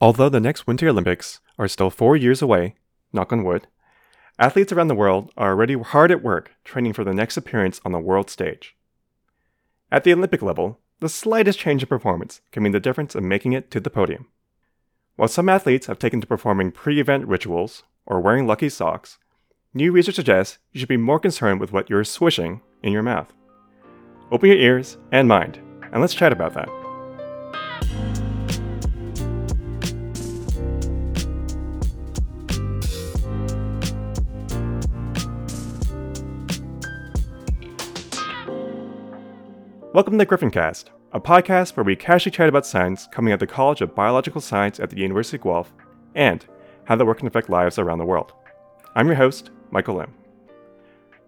Although the next Winter Olympics are still four years away, knock on wood, athletes around the world are already hard at work training for the next appearance on the world stage. At the Olympic level, the slightest change in performance can mean the difference in making it to the podium. While some athletes have taken to performing pre event rituals or wearing lucky socks, new research suggests you should be more concerned with what you're swishing in your mouth. Open your ears and mind, and let's chat about that. Welcome to the Griffincast, a podcast where we casually chat about science coming out of the College of Biological Science at the University of Guelph and how the work can affect lives around the world. I'm your host, Michael Lim.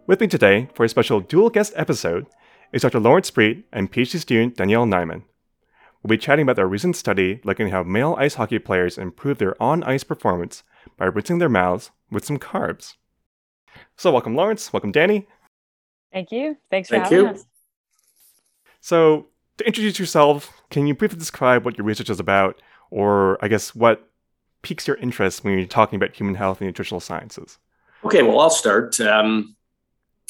With me today for a special dual guest episode is Dr. Lawrence Spriet and PhD student Danielle Nyman. We'll be chatting about their recent study looking at how male ice hockey players improve their on ice performance by rinsing their mouths with some carbs. So, welcome, Lawrence. Welcome, Danny. Thank you. Thanks for Thank having you. us. So, to introduce yourself, can you briefly describe what your research is about, or I guess what piques your interest when you're talking about human health and nutritional sciences? Okay, well, I'll start. Um,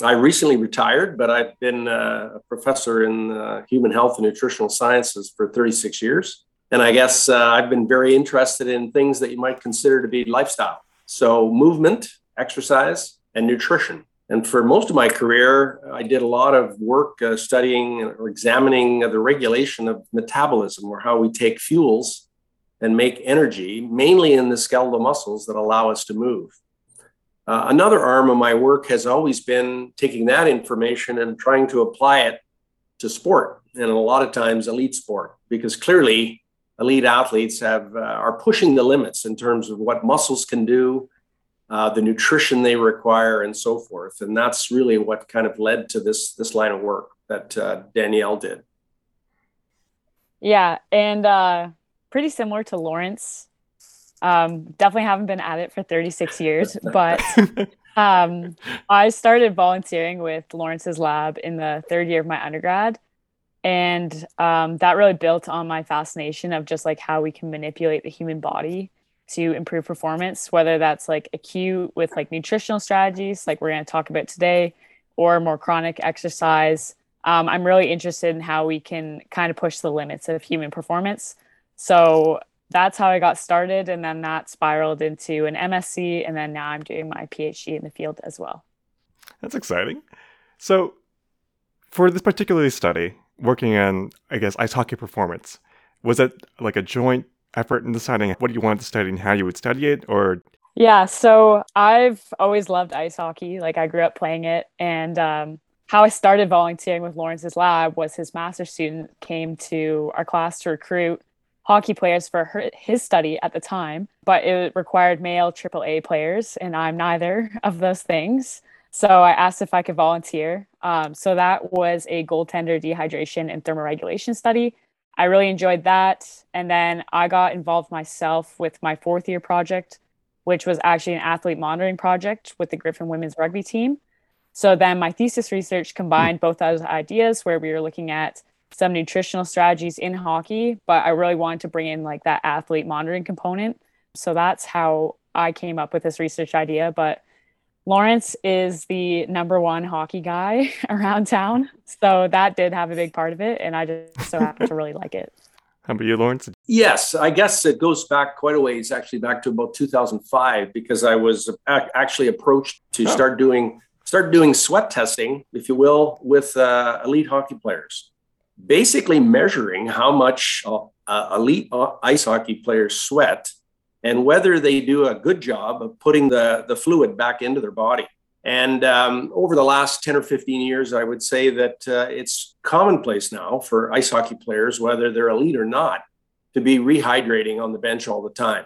I recently retired, but I've been uh, a professor in uh, human health and nutritional sciences for 36 years. And I guess uh, I've been very interested in things that you might consider to be lifestyle. So, movement, exercise, and nutrition. And for most of my career, I did a lot of work uh, studying or examining the regulation of metabolism, or how we take fuels and make energy, mainly in the skeletal muscles that allow us to move. Uh, another arm of my work has always been taking that information and trying to apply it to sport, and a lot of times elite sport, because clearly elite athletes have uh, are pushing the limits in terms of what muscles can do, uh, the nutrition they require, and so forth. And that's really what kind of led to this this line of work that uh, Danielle did. Yeah, and uh, pretty similar to Lawrence. Um, definitely haven't been at it for 36 years, but um, I started volunteering with Lawrence's lab in the third year of my undergrad. And um, that really built on my fascination of just like how we can manipulate the human body to improve performance, whether that's like acute with like nutritional strategies, like we're going to talk about today, or more chronic exercise. Um, I'm really interested in how we can kind of push the limits of human performance. So that's how I got started. And then that spiraled into an MSc. And then now I'm doing my PhD in the field as well. That's exciting. So, for this particular study, working on, I guess, ice hockey performance, was it like a joint effort in deciding what you wanted to study and how you would study it, or Yeah, so I've always loved ice hockey. Like I grew up playing it, and um, how I started volunteering with Lawrence's lab was his master's student came to our class to recruit hockey players for her, his study at the time, but it required male AAA players, and I'm neither of those things. So I asked if I could volunteer. Um, so that was a goaltender dehydration and thermoregulation study. I really enjoyed that. And then I got involved myself with my fourth year project, which was actually an athlete monitoring project with the Gryphon women's rugby team. So then my thesis research combined both those ideas where we were looking at some nutritional strategies in hockey, but I really wanted to bring in like that athlete monitoring component. So that's how I came up with this research idea. But Lawrence is the number one hockey guy around town. So that did have a big part of it. And I just so happened to really like it. how about you, Lawrence? Yes, I guess it goes back quite a ways, actually back to about 2005, because I was actually approached to Oh. start doing start doing sweat testing, if you will, with uh, elite hockey players, basically measuring how much uh, uh, elite uh, ice hockey players sweat and whether they do a good job of putting the the fluid back into their body. And um, over the last 10 or 15 years, I would say that uh, it's commonplace now for ice hockey players, whether they're elite or not, to be rehydrating on the bench all the time.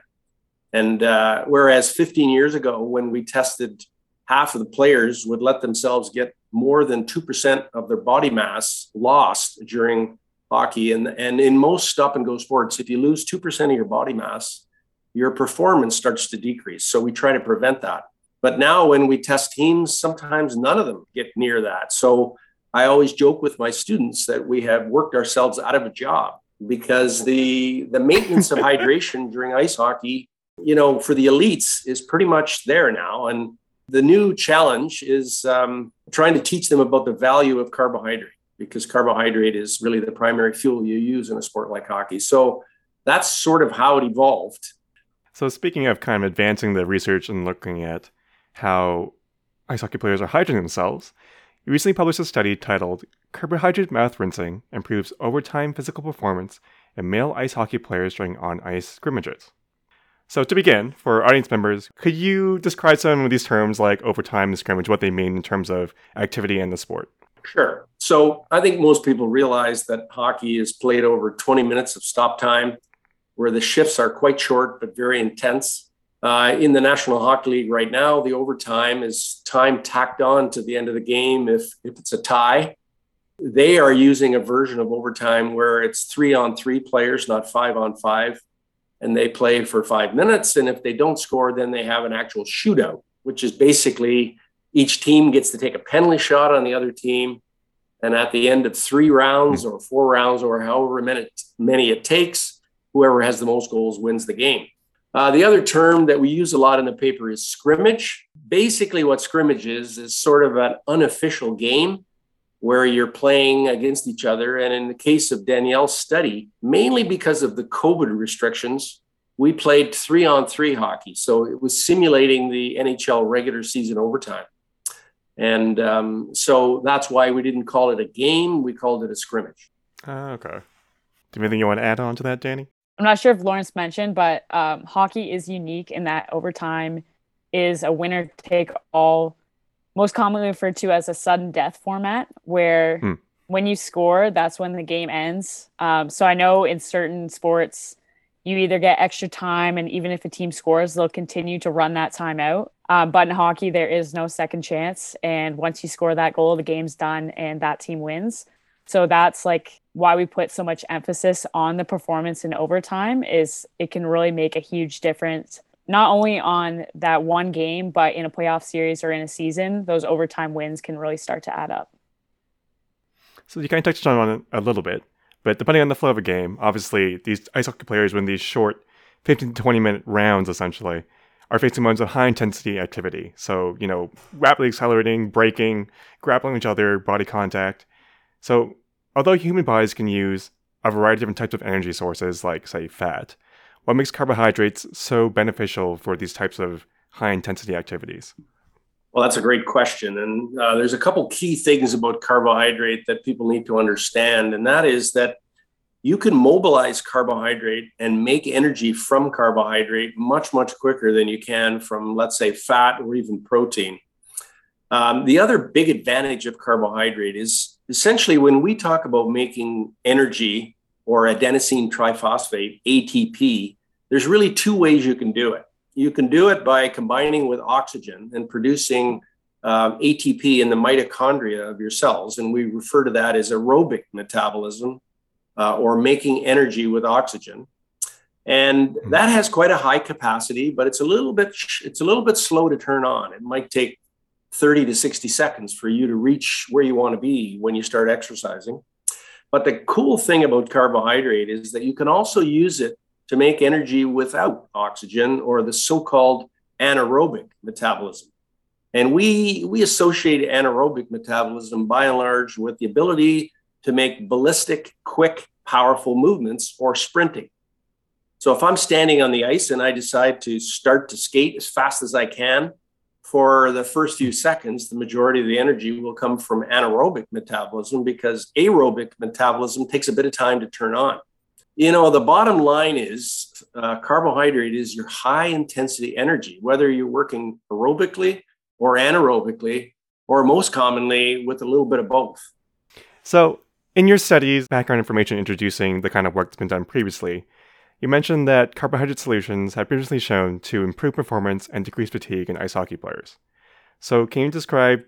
And uh, whereas 15 years ago, when we tested half of the players would let themselves get more than 2% of their body mass lost during hockey. And, and in most stop and go sports, if you lose 2% of your body mass, your performance starts to decrease. So we try to prevent that. But now when we test teams, sometimes none of them get near that. So I always joke with my students that we have worked ourselves out of a job because the the maintenance of hydration during ice hockey, you know, for the elites is pretty much there now. And the new challenge is um, trying to teach them about the value of carbohydrate because carbohydrate is really the primary fuel you use in a sport like hockey. So that's sort of how it evolved. So speaking of kind of advancing the research and looking at how ice hockey players are hydrating themselves, you recently published a study titled Carbohydrate Mouth Rinsing Improves Overtime Physical Performance in Male Ice Hockey Players During On Ice Scrimmages. So, to begin, for audience members, could you describe some of these terms like overtime and scrimmage, what they mean in terms of activity and the sport? Sure. So, I think most people realize that hockey is played over 20 minutes of stop time, where the shifts are quite short but very intense. Uh, in the National Hockey League right now, the overtime is time tacked on to the end of the game if, if it's a tie. They are using a version of overtime where it's three on three players, not five on five, and they play for five minutes. And if they don't score, then they have an actual shootout, which is basically each team gets to take a penalty shot on the other team. And at the end of three rounds or four rounds or however many, many it takes, whoever has the most goals wins the game. Uh, the other term that we use a lot in the paper is scrimmage. Basically, what scrimmage is, is sort of an unofficial game where you're playing against each other. And in the case of Danielle's study, mainly because of the COVID restrictions, we played three on three hockey. So it was simulating the NHL regular season overtime. And um, so that's why we didn't call it a game, we called it a scrimmage. Uh, okay. Do you have anything you want to add on to that, Danny? I'm not sure if Lawrence mentioned, but um, hockey is unique in that overtime is a winner take all, most commonly referred to as a sudden death format, where hmm. when you score, that's when the game ends. Um, so I know in certain sports, you either get extra time, and even if a team scores, they'll continue to run that time out. Um, but in hockey, there is no second chance. And once you score that goal, the game's done and that team wins. So that's like why we put so much emphasis on the performance in overtime is it can really make a huge difference not only on that one game but in a playoff series or in a season those overtime wins can really start to add up. So you kind of touched on it a little bit but depending on the flow of a game obviously these ice hockey players win these short 15 to 20 minute rounds essentially are facing moments of high intensity activity. So you know rapidly accelerating breaking grappling each other body contact. So Although human bodies can use a variety of different types of energy sources, like, say, fat, what makes carbohydrates so beneficial for these types of high intensity activities? Well, that's a great question. And uh, there's a couple key things about carbohydrate that people need to understand. And that is that you can mobilize carbohydrate and make energy from carbohydrate much, much quicker than you can from, let's say, fat or even protein. Um, the other big advantage of carbohydrate is essentially when we talk about making energy or adenosine triphosphate, ATP, there's really two ways you can do it. You can do it by combining with oxygen and producing um, ATP in the mitochondria of your cells. And we refer to that as aerobic metabolism uh, or making energy with oxygen. And hmm. that has quite a high capacity, but it's a little bit it's a little bit slow to turn on. It might take 30 to 60 seconds for you to reach where you want to be when you start exercising. But the cool thing about carbohydrate is that you can also use it to make energy without oxygen or the so called anaerobic metabolism. And we, we associate anaerobic metabolism by and large with the ability to make ballistic, quick, powerful movements or sprinting. So if I'm standing on the ice and I decide to start to skate as fast as I can, for the first few seconds, the majority of the energy will come from anaerobic metabolism because aerobic metabolism takes a bit of time to turn on. You know, the bottom line is uh, carbohydrate is your high intensity energy, whether you're working aerobically or anaerobically, or most commonly with a little bit of both. So, in your studies, background information introducing the kind of work that's been done previously, you mentioned that carbohydrate solutions have previously shown to improve performance and decrease fatigue in ice hockey players. So, can you describe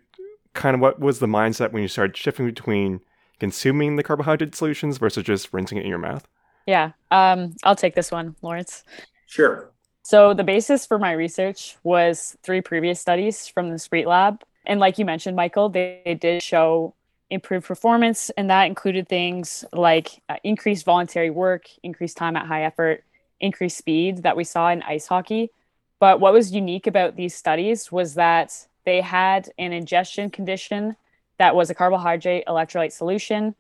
kind of what was the mindset when you started shifting between consuming the carbohydrate solutions versus just rinsing it in your mouth? Yeah, um, I'll take this one, Lawrence. Sure. So, the basis for my research was three previous studies from the Spriet Lab. And like you mentioned, Michael, they, they did show improved performance, and that included things like uh, increased voluntary work, increased time at high effort, increased speed that we saw in ice hockey. But what was unique about these studies was that they had an ingestion condition that was a carbohydrate electrolyte solution.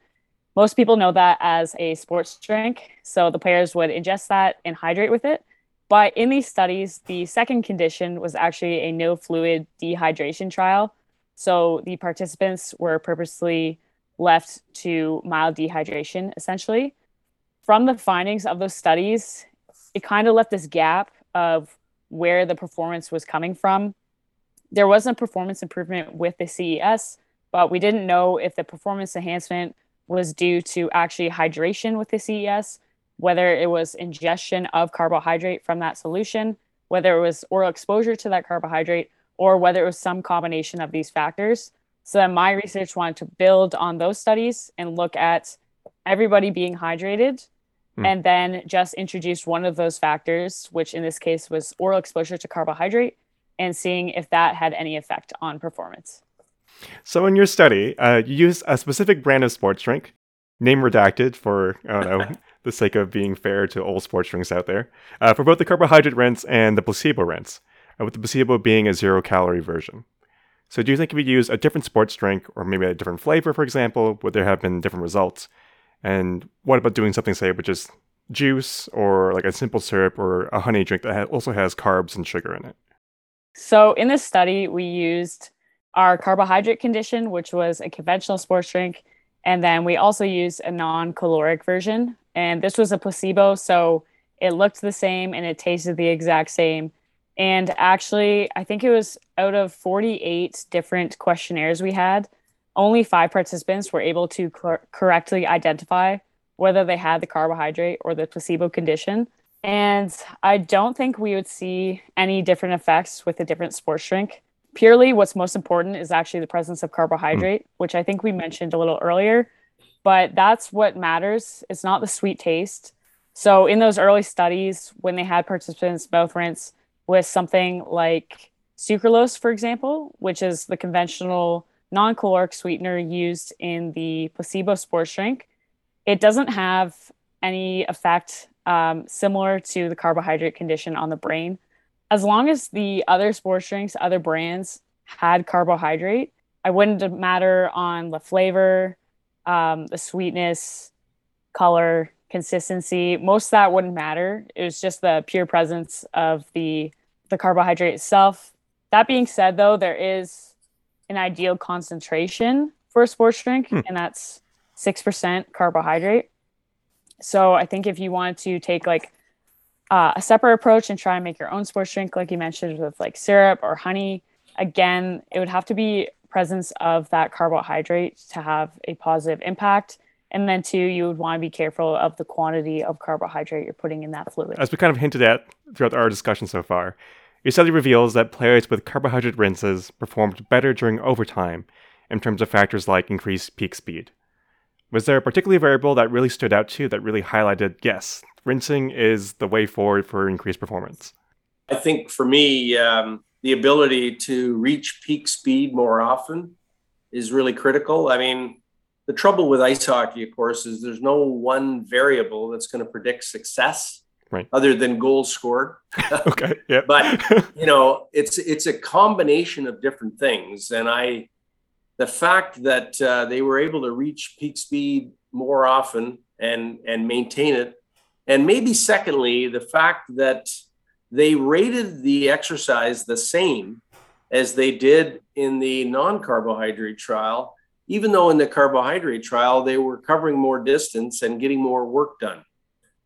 Most people know that as a sports drink. So the players would ingest that and hydrate with it. But in these studies, the second condition was actually a no fluid dehydration trial. So the participants were purposely left to mild dehydration, essentially. From the findings of those studies, it kind of left this gap of where the performance was coming from. There was a performance improvement with the CES, but we didn't know if the performance enhancement was due to actually hydration with the CES, whether it was ingestion of carbohydrate from that solution, whether it was oral exposure to that carbohydrate, or whether it was some combination of these factors. So then my research wanted to build on those studies and look at everybody being hydrated hmm. and then just introduce one of those factors, which in this case was oral exposure to carbohydrate, and seeing if that had any effect on performance. So in your study, uh, you used a specific brand of sports drink, name redacted for I don't know the sake of being fair to all sports drinks out there, uh, for both the carbohydrate rinse and the placebo rinse with the placebo being a zero calorie version. So, do you think if you use a different sports drink or maybe a different flavor, for example, would there have been different results? And what about doing something, say, which is juice or like a simple syrup or a honey drink that also has carbs and sugar in it? So, in this study, we used our carbohydrate condition, which was a conventional sports drink, and then we also used a non caloric version. And this was a placebo, so it looked the same and it tasted the exact same and actually, I think it was out of 48 different questionnaires we had, only five participants were able to cor- correctly identify whether they had the carbohydrate or the placebo condition. And I don't think we would see any different effects with a different sports drink. Purely, what's most important is actually the presence of carbohydrate, mm. which I think we mentioned a little earlier. But that's what matters. It's not the sweet taste. So, in those early studies, when they had participants mouth rinse, with something like sucralose, for example, which is the conventional non caloric sweetener used in the placebo sports drink, it doesn't have any effect um, similar to the carbohydrate condition on the brain. As long as the other sports drinks, other brands had carbohydrate, I wouldn't matter on the flavor, um, the sweetness, color, consistency. Most of that wouldn't matter. It was just the pure presence of the the carbohydrate itself. That being said, though, there is an ideal concentration for a sports drink, hmm. and that's 6% carbohydrate. So I think if you want to take like uh, a separate approach and try and make your own sports drink, like you mentioned with like syrup or honey, again, it would have to be presence of that carbohydrate to have a positive impact. And then two, you would want to be careful of the quantity of carbohydrate you're putting in that fluid. As we kind of hinted at throughout our discussion so far, your study reveals that players with carbohydrate rinses performed better during overtime in terms of factors like increased peak speed. Was there a particular variable that really stood out to you that really highlighted, yes, rinsing is the way forward for increased performance? I think for me, um, the ability to reach peak speed more often is really critical. I mean, the trouble with ice hockey, of course, is there's no one variable that's going to predict success right. other than goals scored. okay. Yeah. but you know, it's it's a combination of different things, and I, the fact that uh, they were able to reach peak speed more often and and maintain it, and maybe secondly, the fact that they rated the exercise the same as they did in the non-carbohydrate trial even though in the carbohydrate trial they were covering more distance and getting more work done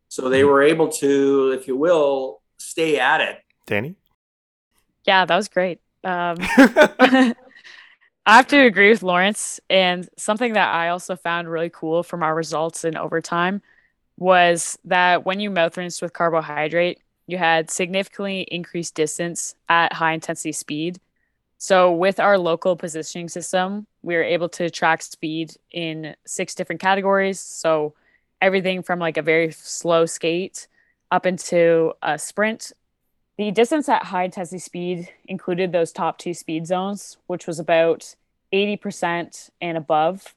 so they were able to, if you will, stay at it. Danny? Yeah, that was great. Um, I have to agree with Lawrence. And something that I also found really cool from our results in overtime was that when you mouth rinse with carbohydrate, you had significantly increased distance at high intensity speed. So, with our local positioning system, we were able to track speed in six different categories. So, everything from like a very slow skate up into a sprint. The distance at high intensity speed included those top two speed zones, which was about 80% and above.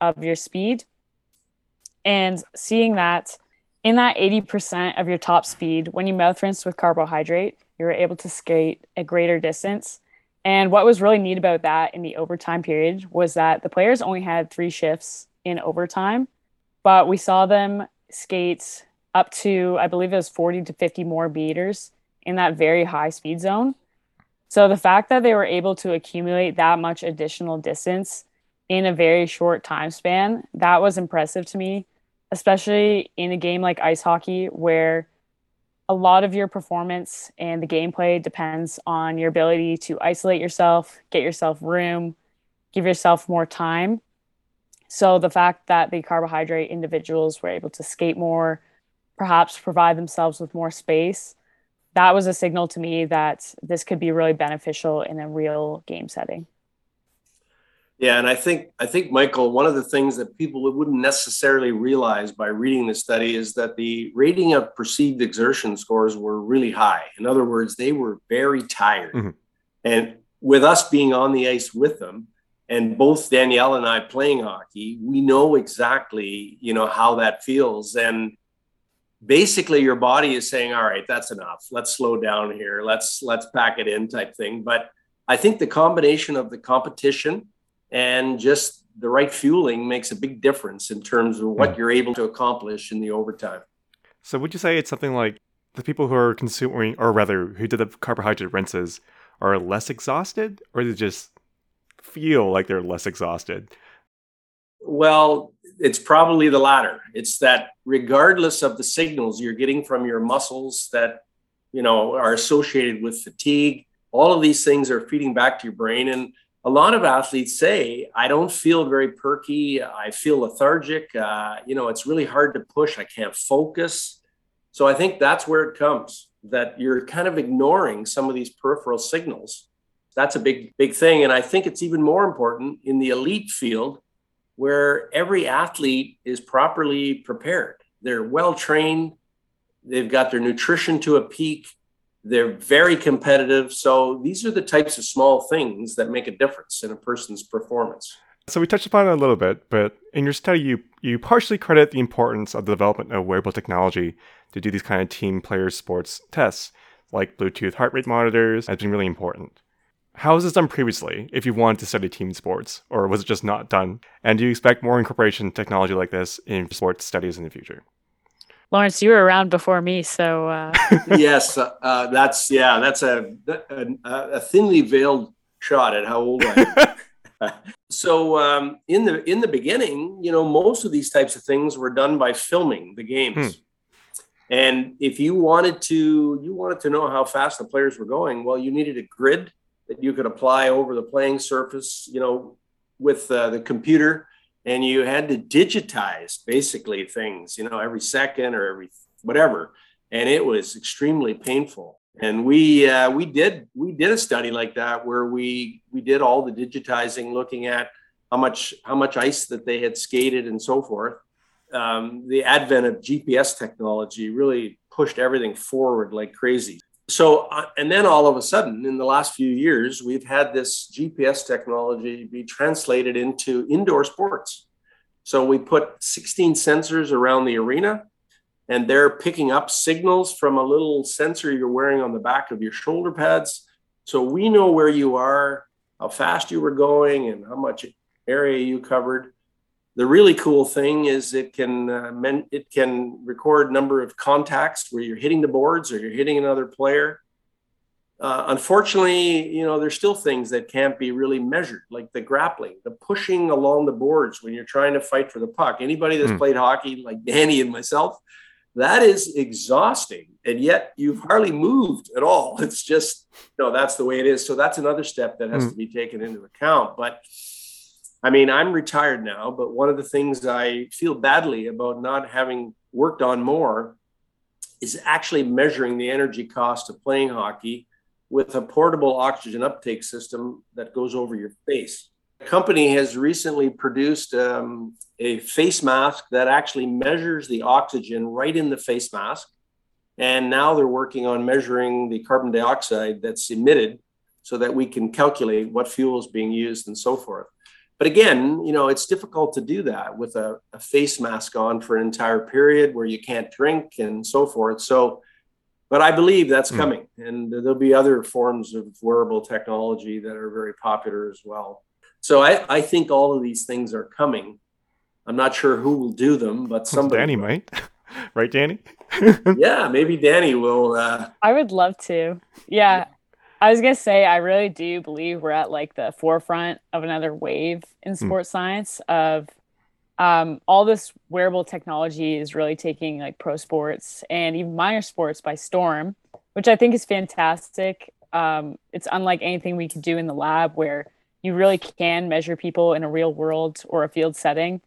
of your speed. And seeing that in that 80% of your top speed, when you mouth rinse with carbohydrate, you're able to skate a greater distance. And what was really neat about that in the overtime period was that the players only had three shifts in overtime, but we saw them skate up to, I believe it was 40 to 50 more meters in that very high speed zone. So the fact that they were able to accumulate that much additional distance in a very short time span, that was impressive to me, especially in a game like ice hockey where a lot of your performance and the gameplay depends on your ability to isolate yourself, get yourself room, give yourself more time. So the fact that the carbohydrate individuals were able to skate more, perhaps provide themselves with more space, that was a signal to me that this could be really beneficial in a real game setting. Yeah, and I think I think Michael, one of the things that people wouldn't necessarily realize by reading the study is that the rating of perceived exertion scores were really high. In other words, they were very tired. Mm-hmm. And with us being on the ice with them, and both Danielle and I playing hockey, we know exactly, you know, how that feels. And basically your body is saying, all right, that's enough. Let's slow down here. Let's let's pack it in type thing. But I think the combination of the competition and just the right fueling makes a big difference in terms of what hmm. you're able to accomplish in the overtime. So would you say it's something like the people who are consuming, or rather, who did the carbohydrate rinses, are less exhausted, or they just feel like they're less exhausted? Well, it's probably the latter. It's that regardless of the signals you're getting from your muscles that you know are associated with fatigue, all of these things are feeding back to your brain and a lot of athletes say, I don't feel very perky. I feel lethargic. Uh, you know, it's really hard to push. I can't focus. So I think that's where it comes that you're kind of ignoring some of these peripheral signals. That's a big, big thing. And I think it's even more important in the elite field where every athlete is properly prepared. They're well trained, they've got their nutrition to a peak, they're very competitive. So these are the types of small things that make a difference in a person's performance. So we touched upon it a little bit, but in your study, you you partially credit the importance of the development of wearable technology to do these kind of team player sports tests, like Bluetooth heart rate monitors, has been really important. How was this done previously, if you wanted to study team sports, or was it just not done? And do you expect more incorporation technology like this in sports studies in the future? Lawrence, you were around before me, so uh... yes, uh, that's yeah, that's a, a, a thinly veiled shot at how old I am. so um, in the in the beginning, you know, most of these types of things were done by filming the games. Hmm. And if you wanted to, you wanted to know how fast the players were going. Well, you needed a grid that you could apply over the playing surface, you know, with uh, the computer and you had to digitize basically things, you know, every second or every whatever, and it was extremely painful. And we uh, we did we did a study like that where we we did all the digitizing, looking at how much how much ice that they had skated and so forth. Um, the advent of GPS technology really pushed everything forward like crazy so and then all of a sudden in the last few years we've had this gps technology be translated into indoor sports. So we put 16 sensors around the arena and they're picking up signals from a little sensor you're wearing on the back of your shoulder pads. So we know where you are how fast you were going and how much area you covered the really cool thing is it can uh, men- it can record number of contacts where you're hitting the boards or you're hitting another player. Uh, unfortunately, you know, there's still things that can't be really measured, like the grappling, the pushing along the boards when you're trying to fight for the puck. Anybody that's mm. played hockey, like Danny and myself, that is exhausting. And yet you've hardly moved at all. It's just, you know, that's the way it is. So that's another step that has mm. to be taken into account. But I mean, I'm retired now, but one of the things I feel badly about not having worked on more is actually measuring the energy cost of playing hockey with a portable oxygen uptake system that goes over your face. The company has recently produced um, a face mask that actually measures the oxygen right in the face mask. And now they're working on measuring the carbon dioxide that's emitted so that we can calculate what fuel is being used and so forth but again, you know, it's difficult to do that with a, a, face mask on for an entire period where you can't drink and so forth. So, but I believe that's mm. coming, and there'll be other forms of wearable technology that are very popular as well. So I, I think all of these things are coming. I'm not sure who will do them, but somebody. Danny might, right, Danny? yeah, maybe Danny will. Uh... I would love to. Yeah, I was gonna say I really do believe we're at like the forefront of another wave in hmm. sports mm. science of um, all this wearable technology is really taking like pro sports and even minor sports by storm, which I think is fantastic. Um, it's unlike anything we could do in the lab where you really can measure people in a real world or a field setting.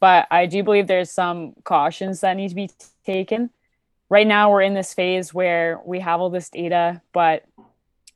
But I do believe there's some cautions that need to be taken. Right now, we're in this phase where we have all this data, but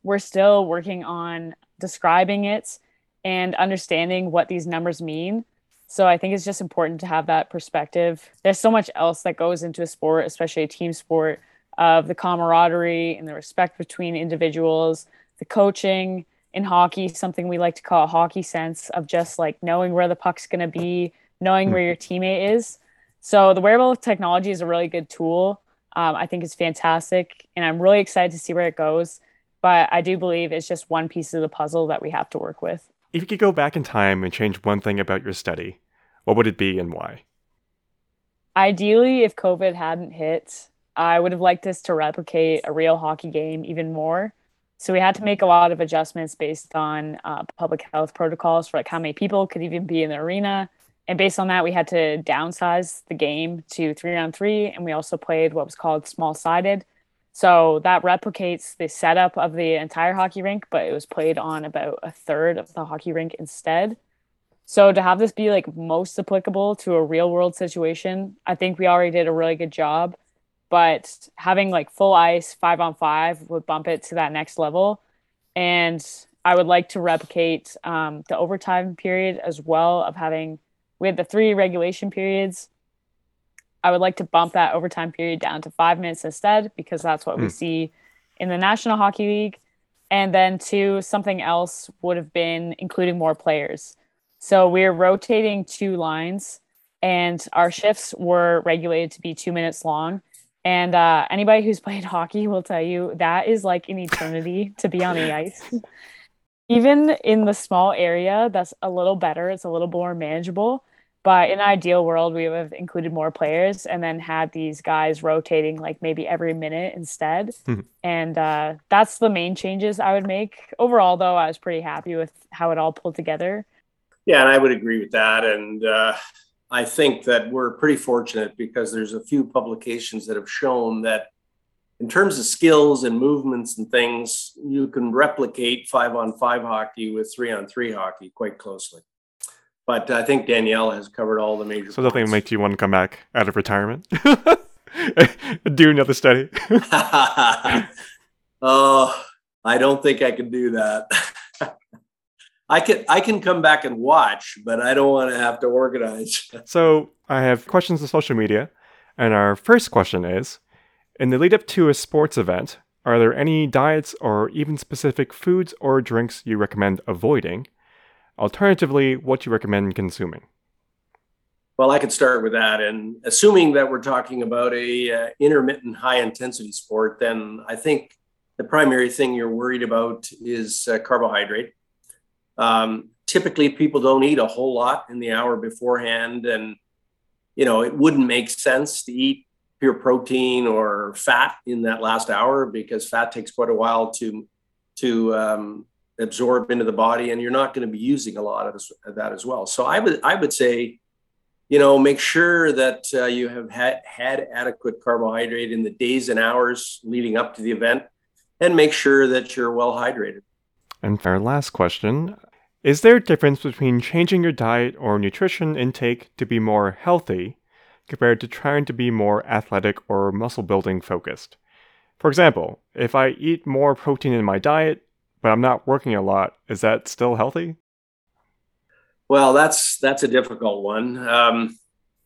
we're still working on describing it and understanding what these numbers mean. So I think it's just important to have that perspective. There's so much else that goes into a sport, especially a team sport, of the camaraderie and the respect between individuals, the coaching in hockey, something we like to call a hockey sense of just like knowing where the puck's going to be, knowing where your teammate is. So the wearable technology is a really good tool. Um, I think it's fantastic, and I'm really excited to see where it goes but I do believe it's just one piece of the puzzle that we have to work with. If you could go back in time and change one thing about your study, what would it be and why? Ideally, if COVID hadn't hit, I would have liked us to replicate a real hockey game even more. So we had to make a lot of adjustments based on uh, public health protocols for like how many people could even be in the arena. And based on that, we had to downsize the game to three on three. And we also played what was called small sided, so that replicates the setup of the entire hockey rink, but it was played on about a third of the hockey rink instead. So to have this be like most applicable to a real world situation, I think we already did a really good job. But having like full ice five on five would bump it to that next level. And I would like to replicate um, the overtime period as well of having we had the three regulation periods I would like to bump that overtime period down to five minutes instead because that's what mm. we hmm. see in the National Hockey League. And then two, something else would have been including more players. So we're rotating two lines, and our shifts were regulated to be two minutes long. And uh, anybody who's played hockey will tell you that is like an eternity to be on the ice. Even in the small area, that's a little better. It's a little more manageable. But in an ideal world, we would have included more players and then had these guys rotating like maybe every minute instead. Mm-hmm. And uh, that's the main changes I would make. Overall, though, I was pretty happy with how it all pulled together. Yeah, and I would agree with that. And uh, I think that we're pretty fortunate because there's a few publications that have shown that in terms of skills and movements and things, you can replicate five on five hockey with three on three hockey quite closely. But I think Danielle has covered all the major. So nothing makes you want to come back out of retirement, do another study. oh, I don't think I can do that. I can I can come back and watch, but I don't want to have to organize. so I have questions on social media, and our first question is: In the lead up to a sports event, are there any diets or even specific foods or drinks you recommend avoiding? Alternatively, what do you recommend consuming? Well, I could start with that. And assuming that we're talking about a uh, intermittent high intensity sport, then I think the primary thing you're worried about is uh, carbohydrate. Um, typically, people don't eat a whole lot in the hour beforehand, and you know it wouldn't make sense to eat pure protein or fat in that last hour because fat takes quite a while to to um, absorb into the body and you're not going to be using a lot of, that as well. So i would i would say you know make sure that uh, you have had, had adequate carbohydrate in the days and hours leading up to the event and make sure that you're well hydrated. And our last question is there a difference between changing your diet or nutrition intake to be more healthy compared to trying to be more athletic or muscle building focused? For example if i eat more protein in my diet but I'm not working a lot. Is that still healthy? Well, that's that's a difficult one. Um,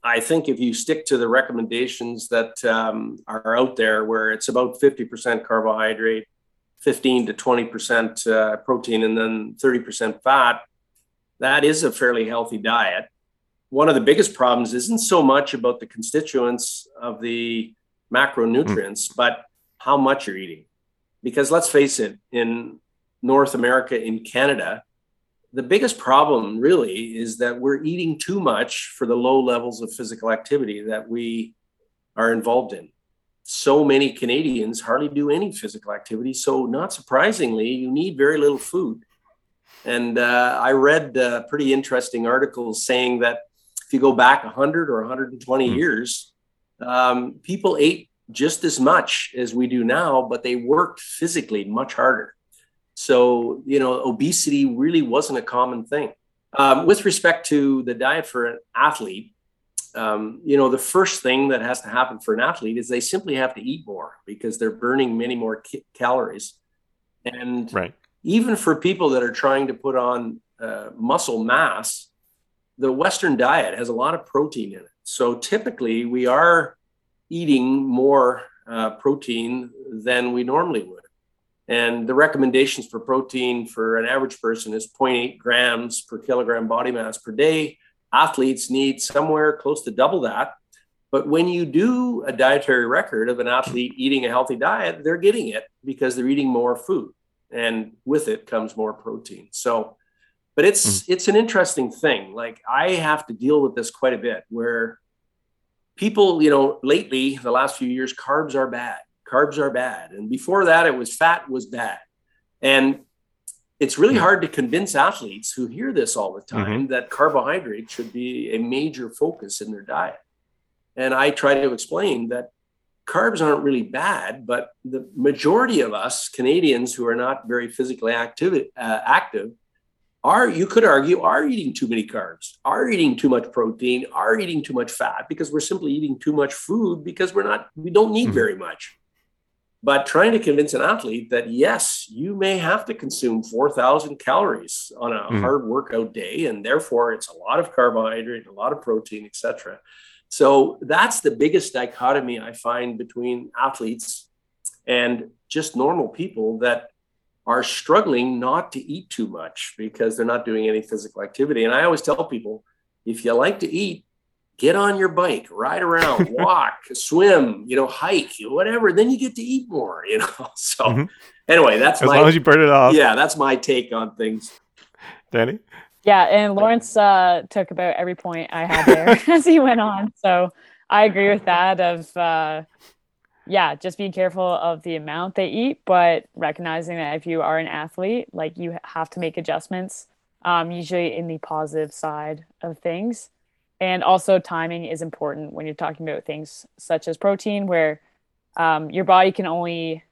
I think if you stick to the recommendations that um, are out there, where it's about 50% carbohydrate, 15 to 20% uh, protein, and then 30% fat, that is a fairly healthy diet. One of the biggest problems isn't so much about the constituents of the macronutrients, mm. but how much you're eating. Because let's face it, in North America, in Canada, the biggest problem really is that we're eating too much for the low levels of physical activity that we are involved in. So many Canadians hardly do any physical activity. So, not surprisingly, you need very little food. And uh, I read uh, pretty interesting articles saying that if you go back 100 or 120 mm. years, um, people ate just as much as we do now, but they worked physically much harder. So, you know, obesity really wasn't a common thing. Um, with respect to the diet for an athlete, um, you know, the first thing that has to happen for an athlete is they simply have to eat more because they're burning many more ki- calories. And right. even for people that are trying to put on uh, muscle mass, the Western diet has a lot of protein in it. So typically we are eating more uh, protein than we normally would. And the recommendations for protein for an average person is 0.8 grams per kilogram body mass per day. Athletes need somewhere close to double that. But when you do a dietary record of an athlete eating a healthy diet, they're getting it because they're eating more food. And with it comes more protein. So, but it's mm. it's an interesting thing. Like I have to deal with this quite a bit where people, you know, lately, the last few years, carbs are bad carbs are bad. And before that, it was fat was bad. And it's really hard to convince athletes who hear this all the time mm-hmm. that carbohydrate should be a major focus in their diet. And I try to explain that carbs aren't really bad, but the majority of us Canadians who are not very physically active, uh, active are, you could argue, are eating too many carbs, are eating too much protein, are eating too much fat because we're simply eating too much food because we're not, we don't need mm-hmm. very much but trying to convince an athlete that yes you may have to consume 4000 calories on a mm. hard workout day and therefore it's a lot of carbohydrate a lot of protein etc so that's the biggest dichotomy i find between athletes and just normal people that are struggling not to eat too much because they're not doing any physical activity and i always tell people if you like to eat get on your bike, ride around, walk, swim, you know, hike, whatever. Then you get to eat more, you know. So mm-hmm. anyway, that's as my, long as you burn it off. Yeah, that's my take on things. Danny. Yeah, and Lawrence uh, took about every point I had there as he went on. So I agree with that. Of uh, yeah, just being careful of the amount they eat, but recognizing that if you are an athlete, like you have to make adjustments. Um, usually in the positive side of things and also timing is important when you're talking about things such as protein where um, your body can only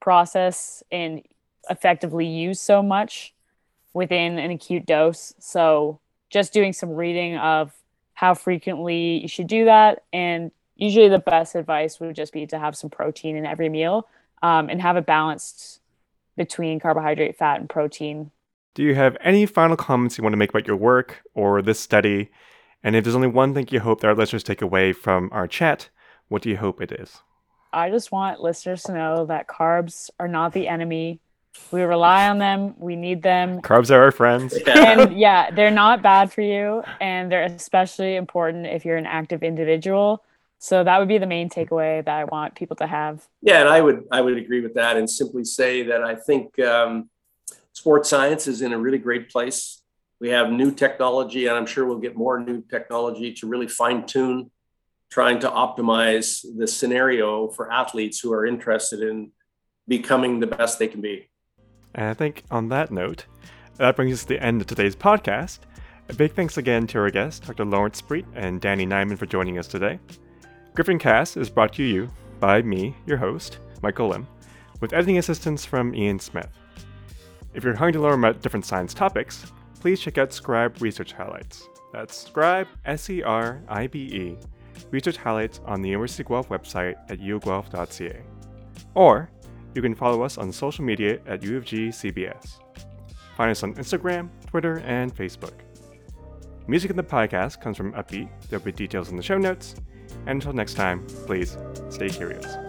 process and effectively use so much within an acute dose. So just doing some reading of how frequently you should do that. And usually the best advice would just be to have some protein in every meal um, and have it balanced between carbohydrate fat and protein. Do you have any final comments you want to make about your work or this study and if there's only one thing you hope that our listeners take away from our chat, what do you hope it is? I just want listeners to know that carbs are not the enemy. We rely on them. We need them. Carbs are our friends. and yeah, they're not bad for you. And they're especially important if you're an active individual. So that would be the main takeaway that I want people to have. Yeah, and I would I would agree with that and simply say that I think um, sports science is in a really great place we have new technology, and I'm sure we'll get more new technology to really fine tune trying to optimize the scenario for athletes who are interested in becoming the best they can be. And I think on that note, that brings us to the end of today's podcast. A big thanks again to our guests, Dr. Lawrence Spriet and Danny Nyman, for joining us today. Griffin Cast is brought to you by me, your host, Michael Lim, with editing assistance from Ian Smith. If you're hungry to learn about different science topics, please check out Scribe Research Highlights. That's Scribe, S E R I B E, Research Highlights on the University of Guelph website at uguelph.ca. Or you can follow us on social media at UofG CBS. Find us on Instagram, Twitter, and Facebook. Music in the podcast comes from Uppbeat. There'll be details in the show notes. And until next time, please stay curious.